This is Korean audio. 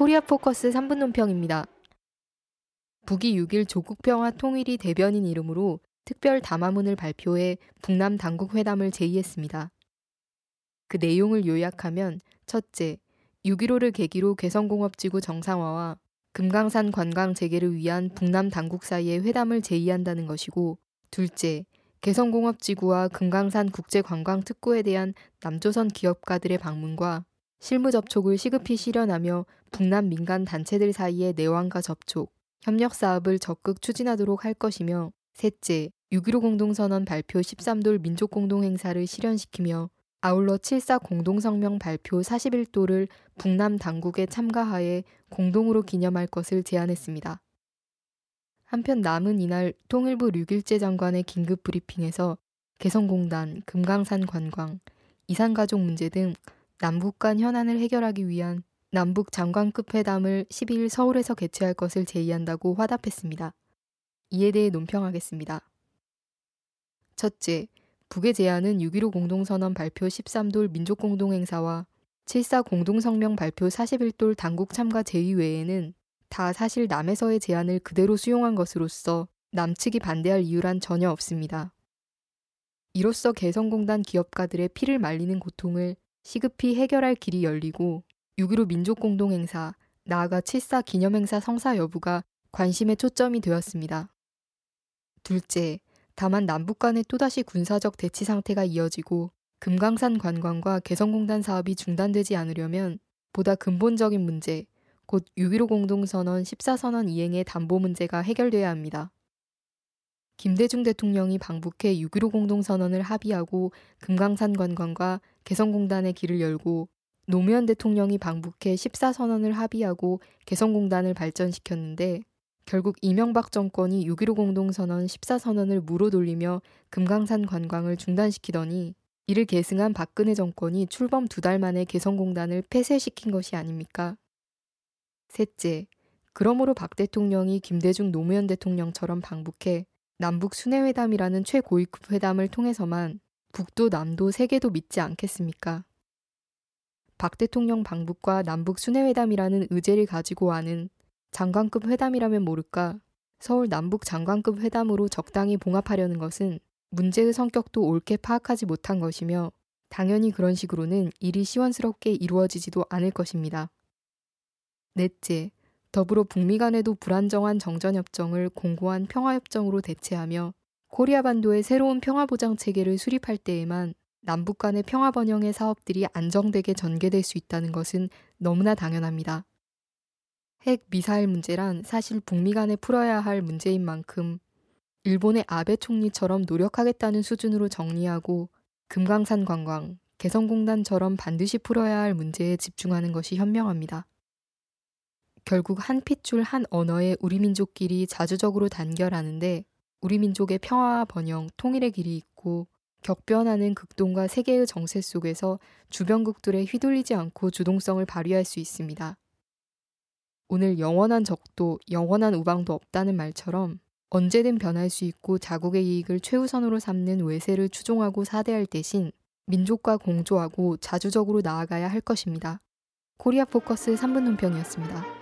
코리아 포커스 3분 논평입니다. 북이 6일 조국 평화 통일이 대변인 이름으로 특별 담화문을 발표해 북남 당국 회담을 제의했습니다. 그 내용을 요약하면 첫째, 6.15를 계기로 개성공업지구 정상화와 금강산 관광 재개를 위한 북남 당국 사이의 회담을 제의한다는 것이고 둘째, 개성공업지구와 금강산 국제관광특구에 대한 남조선 기업가들의 방문과 실무 접촉을 시급히 실현하며 북남 민간 단체들 사이의 내왕과 접촉, 협력 사업을 적극 추진하도록 할 것이며 셋째, 6.15 공동선언 발표 13돌 민족공동행사를 실현시키며 아울러 7사 공동성명 발표 41도를 북남 당국의 참가하에 공동으로 기념할 것을 제안했습니다. 한편 남은 이날 통일부 류길재 장관의 긴급 브리핑에서 개성공단, 금강산 관광, 이산가족 문제 등 남북 간 현안을 해결하기 위한 남북 장관급 회담을 12일 서울에서 개최할 것을 제의한다고 화답했습니다. 이에 대해 논평하겠습니다. 첫째, 북의 제안은 6.15 공동선언 발표 13돌 민족공동행사와 7.4 공동성명 발표 41돌 당국 참가 제의 외에는 다 사실 남에서의 제안을 그대로 수용한 것으로서 남측이 반대할 이유란 전혀 없습니다. 이로써 개성공단 기업가들의 피를 말리는 고통을 시급히 해결할 길이 열리고 6.15 민족공동행사, 나아가 7.4 기념행사 성사 여부가 관심의 초점이 되었습니다. 둘째, 다만 남북 간의 또다시 군사적 대치 상태가 이어지고 금강산 관광과 개성공단 사업이 중단되지 않으려면 보다 근본적인 문제, 곧 6.15 공동선언 14선언 이행의 담보 문제가 해결돼야 합니다. 김대중 대통령이 방북해 6.15 공동선언을 합의하고 금강산 관광과 개성공단의 길을 열고 노무현 대통령이 방북해 14선언을 합의하고 개성공단을 발전시켰는데 결국 이명박 정권이 6.15 공동선언 14선언을 무로 돌리며 금강산 관광을 중단시키더니 이를 계승한 박근혜 정권이 출범 두 달 만에 개성공단을 폐쇄시킨 것이 아닙니까? 셋째, 그러므로 박 대통령이 김대중 노무현 대통령처럼 방북해 남북 순회회담이라는 최고위급 회담을 통해서만 북도 남도 세계도 믿지 않겠습니까? 박 대통령 방북과 남북 순회회담이라는 의제를 가지고 하는 장관급 회담이라면 모를까 서울 남북 장관급 회담으로 적당히 봉합하려는 것은 문제의 성격도 옳게 파악하지 못한 것이며 당연히 그런 식으로는 일이 시원스럽게 이루어지지도 않을 것입니다. 넷째, 더불어 북미 간에도 불안정한 정전협정을 공고한 평화협정으로 대체하며 코리아 반도의 새로운 평화보장 체계를 수립할 때에만 남북 간의 평화 번영의 사업들이 안정되게 전개될 수 있다는 것은 너무나 당연합니다. 핵 미사일 문제란 사실 북미 간에 풀어야 할 문제인 만큼 일본의 아베 총리처럼 노력하겠다는 수준으로 정리하고 금강산 관광, 개성공단처럼 반드시 풀어야 할 문제에 집중하는 것이 현명합니다. 결국 한 핏줄 한 언어에 우리 민족끼리 자주적으로 단결하는데 우리 민족의 평화와 번영, 통일의 길이 있고 격변하는 극동과 세계의 정세 속에서 주변국들에 휘둘리지 않고 주동성을 발휘할 수 있습니다. 오늘 영원한 적도, 영원한 우방도 없다는 말처럼 언제든 변할 수 있고 자국의 이익을 최우선으로 삼는 외세를 추종하고 사대할 대신 민족과 공조하고 자주적으로 나아가야 할 것입니다. 코리아 포커스 3분 논평이었습니다.